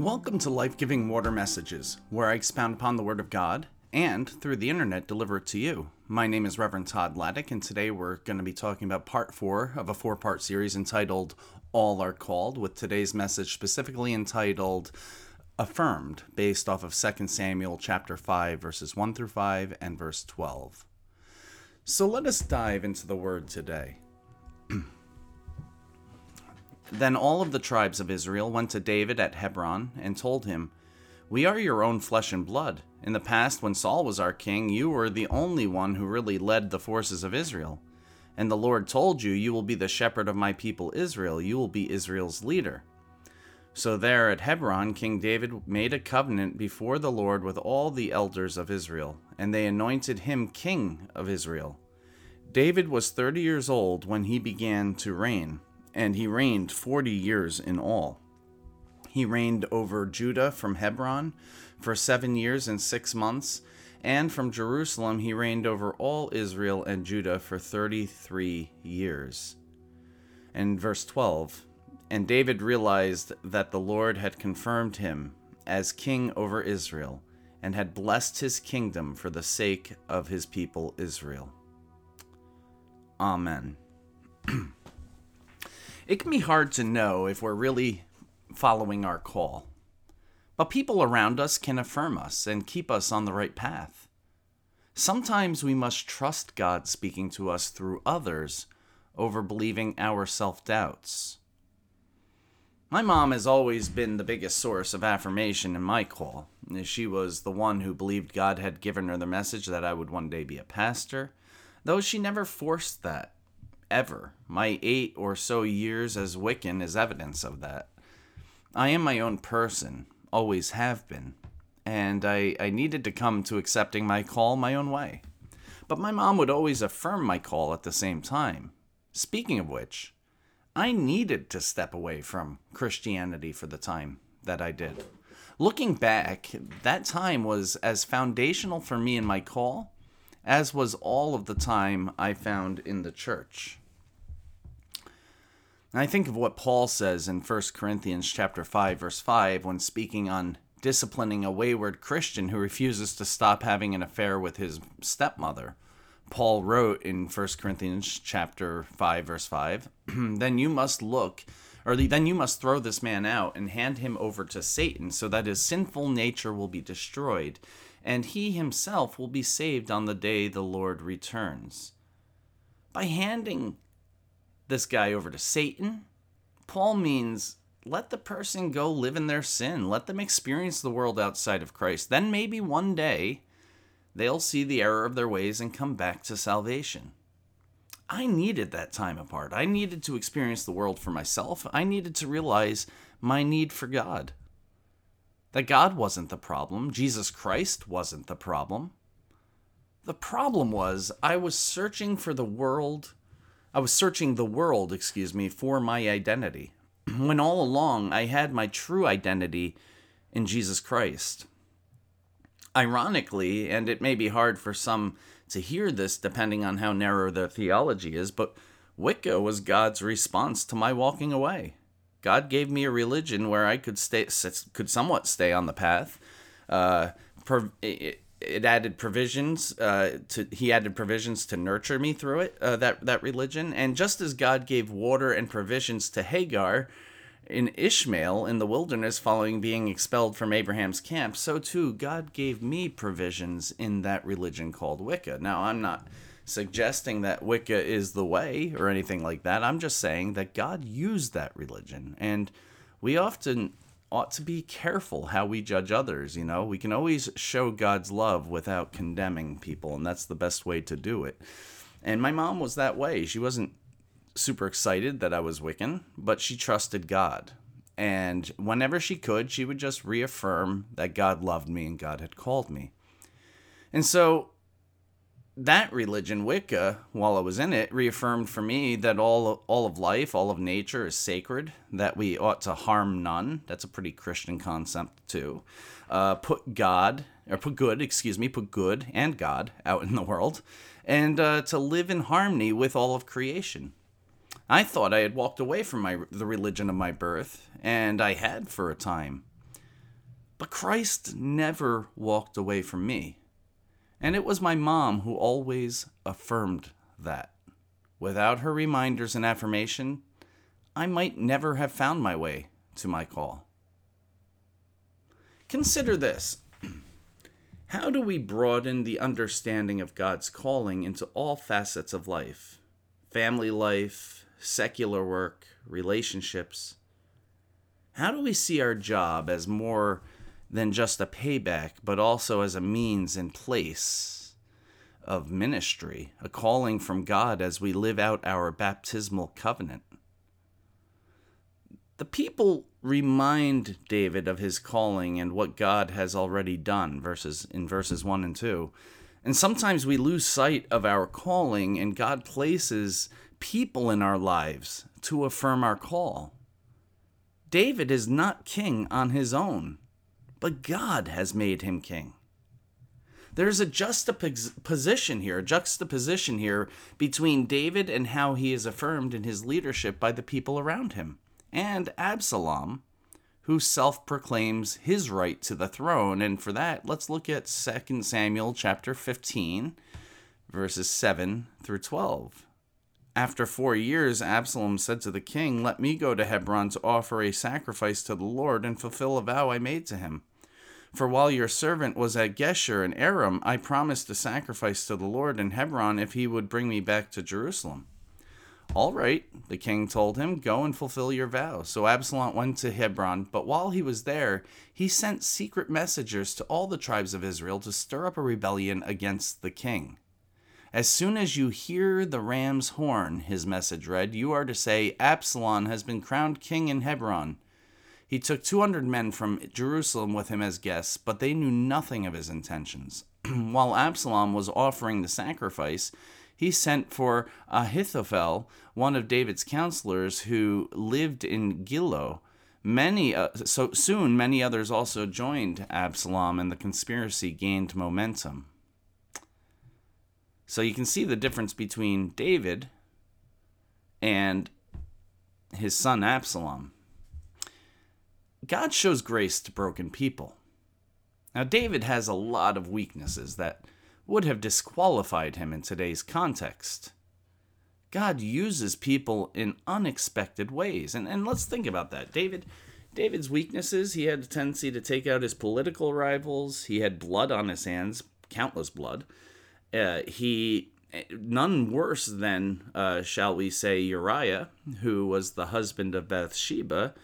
Welcome to Life Giving Water Messages, where I expound upon the Word of God and, through the internet, deliver it to you. My name is Reverend Todd Laddick, and today we're going to be talking about part four of a four part series entitled All Are Called, with today's message specifically entitled Affirmed, based off of 2 Samuel chapter 5, verses 1 through 5 and verse 12. So let us dive into the Word today. Then all of the tribes of Israel went to David at Hebron and told him, We are your own flesh and blood. In the past, when Saul was our king, you were the only one who really led the forces of Israel. And the Lord told you, You will be the shepherd of my people Israel, you will be Israel's leader. So there at Hebron, King David made a covenant before the Lord with all the elders of Israel, and they anointed him king of Israel. David was thirty years old when he began to reign and he reigned 40 years in all. He reigned over Judah from Hebron for seven years and six months, and from Jerusalem he reigned over all Israel and Judah for 33 years. And verse 12 And David realized that the Lord had confirmed him as king over Israel and had blessed his kingdom for the sake of his people Israel. Amen. It can be hard to know if we're really following our call. But people around us can affirm us and keep us on the right path. Sometimes we must trust God speaking to us through others over believing our self doubts. My mom has always been the biggest source of affirmation in my call. She was the one who believed God had given her the message that I would one day be a pastor, though she never forced that ever. My eight or so years as Wiccan is evidence of that. I am my own person, always have been, and I, I needed to come to accepting my call my own way. But my mom would always affirm my call at the same time. Speaking of which, I needed to step away from Christianity for the time that I did. Looking back, that time was as foundational for me in my call as was all of the time I found in the church. I think of what Paul says in 1 Corinthians chapter 5 verse 5 when speaking on disciplining a wayward Christian who refuses to stop having an affair with his stepmother. Paul wrote in 1 Corinthians chapter 5 verse 5, then you must look or then you must throw this man out and hand him over to Satan so that his sinful nature will be destroyed and he himself will be saved on the day the Lord returns. By handing this guy over to Satan. Paul means let the person go live in their sin, let them experience the world outside of Christ. Then maybe one day they'll see the error of their ways and come back to salvation. I needed that time apart. I needed to experience the world for myself. I needed to realize my need for God. That God wasn't the problem, Jesus Christ wasn't the problem. The problem was I was searching for the world I was searching the world, excuse me, for my identity, when all along I had my true identity in Jesus Christ. Ironically, and it may be hard for some to hear this depending on how narrow their theology is, but Wicca was God's response to my walking away. God gave me a religion where I could stay, could somewhat stay on the path. Uh, it added provisions uh, to he added provisions to nurture me through it uh, that that religion. And just as God gave water and provisions to Hagar in Ishmael in the wilderness following being expelled from Abraham's camp so too God gave me provisions in that religion called Wicca. Now I'm not suggesting that Wicca is the way or anything like that. I'm just saying that God used that religion. And we often ought to be careful how we judge others. You know, we can always show God's love without condemning people, and that's the best way to do it. And my mom was that way. She wasn't super excited that I was Wiccan, but she trusted God. And whenever she could, she would just reaffirm that God loved me and God had called me. And so that religion, Wicca, while I was in it, reaffirmed for me that all all of life, all of nature is sacred. That we ought to harm none. That's a pretty Christian concept too. Uh, put God or put good, excuse me, put good and God out in the world, and uh, to live in harmony with all of creation. I thought I had walked away from my the religion of my birth, and I had for a time. But Christ never walked away from me. And it was my mom who always affirmed that. Without her reminders and affirmation, I might never have found my way to my call. Consider this. How do we broaden the understanding of God's calling into all facets of life? Family life, secular work, relationships. How do we see our job as more than just a payback, but also as a means and place of ministry, a calling from God as we live out our baptismal covenant? The people remind David of his calling and what God has already done verses in verses 1 and 2. And sometimes we lose sight of our calling and God places people in our lives to affirm our call. David is not king on his own, but God has made him king. There's a juxtaposition here, a juxtaposition here between David and how he is affirmed in his leadership by the people around him and Absalom, who self proclaims his right to the throne. And for that, let's look at 2 Samuel chapter 15, verses 7 through 12. After four years, Absalom said to the king, Let me go to Hebron to offer a sacrifice to the Lord and fulfill a vow I made to him. For while your servant was at Geshur in Aram, I promised a sacrifice to the Lord in Hebron if he would bring me back to Jerusalem. All right, the king told him, go and fulfill your vow. So Absalom went to Hebron, but while he was there, he sent secret messengers to all the tribes of Israel to stir up a rebellion against the king. As soon as you hear the ram's horn, his message read, you are to say, Absalom has been crowned king in Hebron. He took 200 men from Jerusalem with him as guests, but they knew nothing of his intentions. While Absalom was offering the sacrifice, he sent for Ahithophel, one of David's counselors who lived in Gilo. Many uh, so soon many others also joined Absalom and the conspiracy gained momentum. So you can see the difference between David and his son Absalom. God shows grace to broken people. Now, David has a lot of weaknesses that would have disqualified him in today's context. God uses people in unexpected ways. And, and let's think about that. David David's weaknesses, he had a tendency to take out his political rivals. He had blood on his hands, countless blood. Uh, he none worse than, uh, shall we say, Uriah, who was the husband of Bathsheba,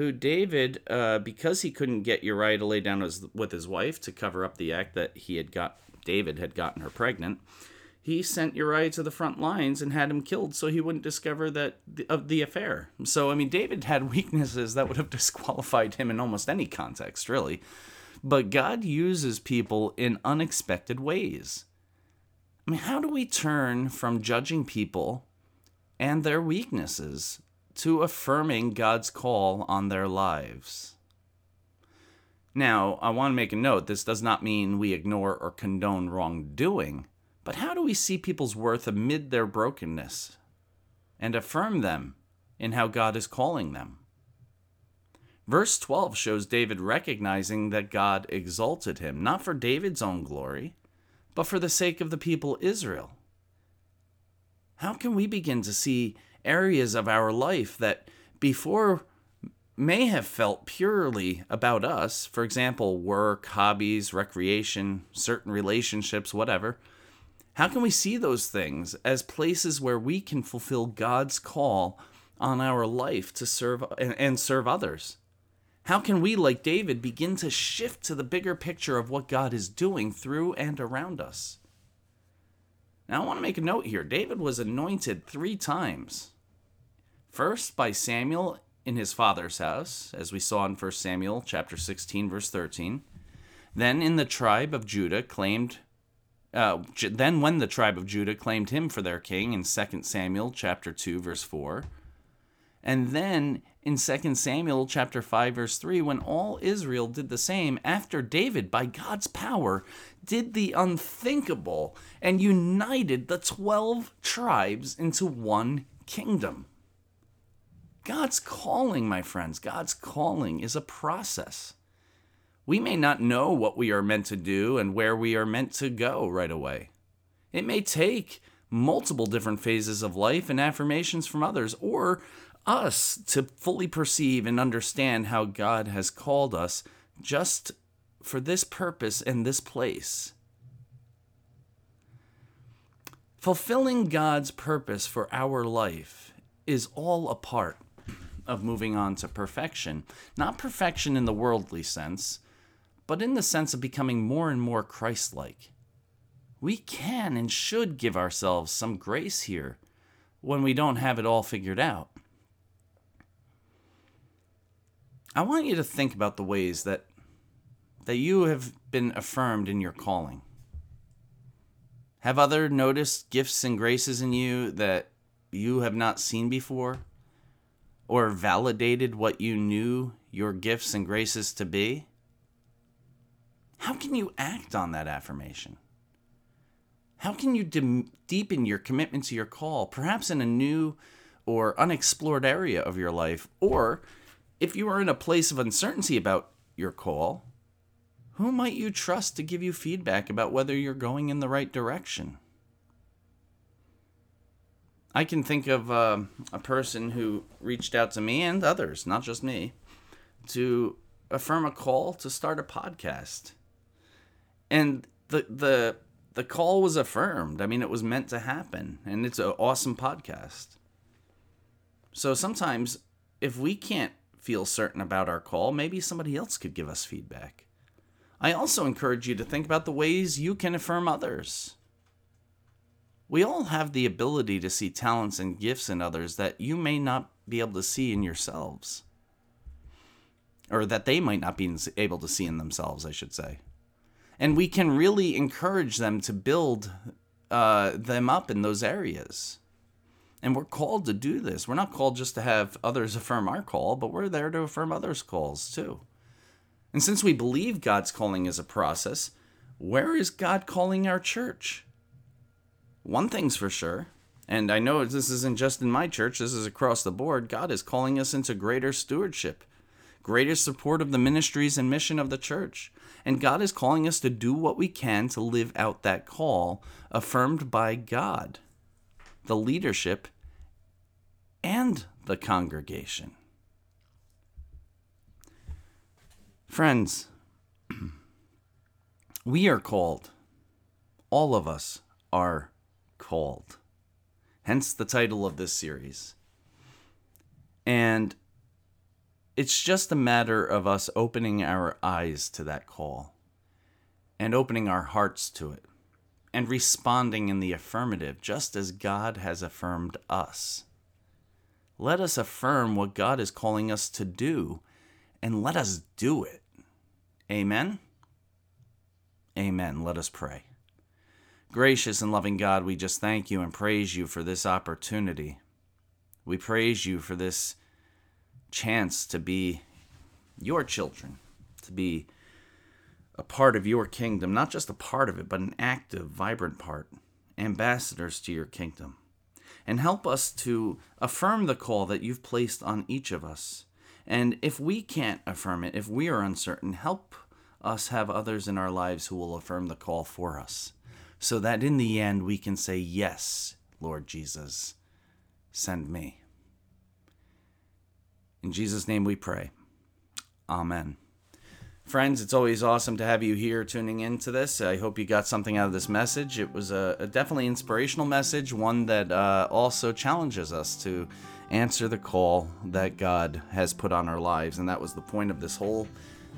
who David, uh, because he couldn't get Uriah to lay down with his wife to cover up the act that he had got David had gotten her pregnant, he sent Uriah to the front lines and had him killed so he wouldn't discover that of the affair. So I mean, David had weaknesses that would have disqualified him in almost any context, really. But God uses people in unexpected ways. I mean, how do we turn from judging people and their weaknesses to affirming God's call on their lives? Now, I want to make a note this does not mean we ignore or condone wrongdoing, but how do we see people's worth amid their brokenness and affirm them in how God is calling them? Verse 12 shows David recognizing that God exalted him, not for David's own glory, but for the sake of the people Israel. How can we begin to see areas of our life that before may have felt purely about us, for example, work, hobbies, recreation, certain relationships, whatever, how can we see those things as places where we can fulfill God's call on our life to serve and serve others? How can we, like David, begin to shift to the bigger picture of what God is doing through and around us? Now, I want to make a note here. David was anointed three times. First by Samuel in his father's house, as we saw in 1 Samuel chapter 16 verse 13. Then in the tribe of Judah claimed uh, then when the tribe of Judah claimed him for their king in 2 Samuel chapter 2 verse 4. And then in 2 Samuel chapter 5 verse 3 when all Israel did the same after David by God's power did the unthinkable and united the 12 tribes into one kingdom. God's calling, my friends, God's calling is a process. We may not know what we are meant to do and where we are meant to go right away. It may take multiple different phases of life and affirmations from others, or us to fully perceive and understand how God has called us just for this purpose and this place. Fulfilling God's purpose for our life is all a part of moving on to perfection. Not perfection in the worldly sense, but in the sense of becoming more and more Christ like. We can and should give ourselves some grace here when we don't have it all figured out. I want you to think about the ways that that you have been affirmed in your calling. Have other noticed gifts and graces in you that you have not seen before? Or validated what you knew your gifts and graces to be? How can you act on that affirmation? How can you de- deepen your commitment to your call, perhaps in a new or unexplored area of your life? Or if you are in a place of uncertainty about your call, who might you trust to give you feedback about whether you're going in the right direction? I can think of uh, a person who reached out to me and others, not just me, to affirm a call to start a podcast. And the the the call was affirmed. I mean, it was meant to happen, and it's an awesome podcast. So sometimes, if we can't feel certain about our call, maybe somebody else could give us feedback. I also encourage you to think about the ways you can affirm others. We all have the ability to see talents and gifts in others that you may not be able to see in yourselves. Or that they might not be able to see in themselves, I should say. And we can really encourage them to build uh, them up in those areas. And we're called to do this. We're not called just to have others affirm our call, but we're there to affirm others' calls too. And since we believe God's calling is a process, where is God calling our church? One thing's for sure, and I know this isn't just in my church, this is across the board. God is calling us into greater stewardship, greater support of the ministries and mission of the church. And God is calling us to do what we can to live out that call affirmed by God, the leadership, and the congregation. Friends, we are called. All of us are called. Hence the title of this series. And it's just a matter of us opening our eyes to that call and opening our hearts to it and responding in the affirmative, just as God has affirmed us. Let us affirm what God is calling us to do and let us do it. Amen. Amen. Let us pray. Gracious and loving God, we just thank you and praise you for this opportunity. We praise you for this chance to be your children, to be a part of your kingdom, not just a part of it, but an active, vibrant part, ambassadors to your kingdom. And help us to affirm the call that you've placed on each of us and if we can't affirm it, if we are uncertain, help us have others in our lives who will affirm the call for us, so that in the end we can say, Yes, Lord Jesus, send me. In Jesus' name we pray. Amen. Friends, it's always awesome to have you here tuning into this. I hope you got something out of this message. It was a, a definitely inspirational message, one that uh, also challenges us to answer the call that God has put on our lives. And that was the point of this whole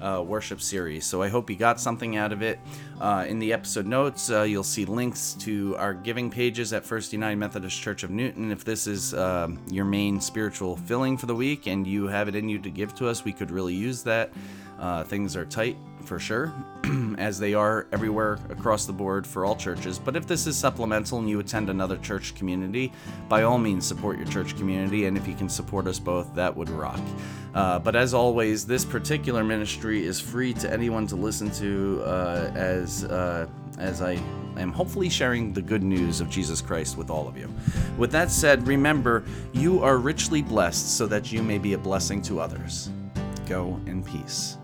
uh, worship series. So I hope you got something out of it. Uh, in the episode notes, uh, you'll see links to our giving pages at First United Methodist Church of Newton. If this is um, your main spiritual filling for the week and you have it in you to give to us, we could really use that. Uh, things are tight for sure, as they are everywhere across the board for all churches. But if this is supplemental and you attend another church community, by all means support your church community. And if you can support us both, that would rock. Uh, but as always, this particular ministry is free to anyone to listen to uh, as uh, as I am hopefully sharing the good news of Jesus Christ with all of you. With that said, remember you are richly blessed so that you may be a blessing to others. Go in peace.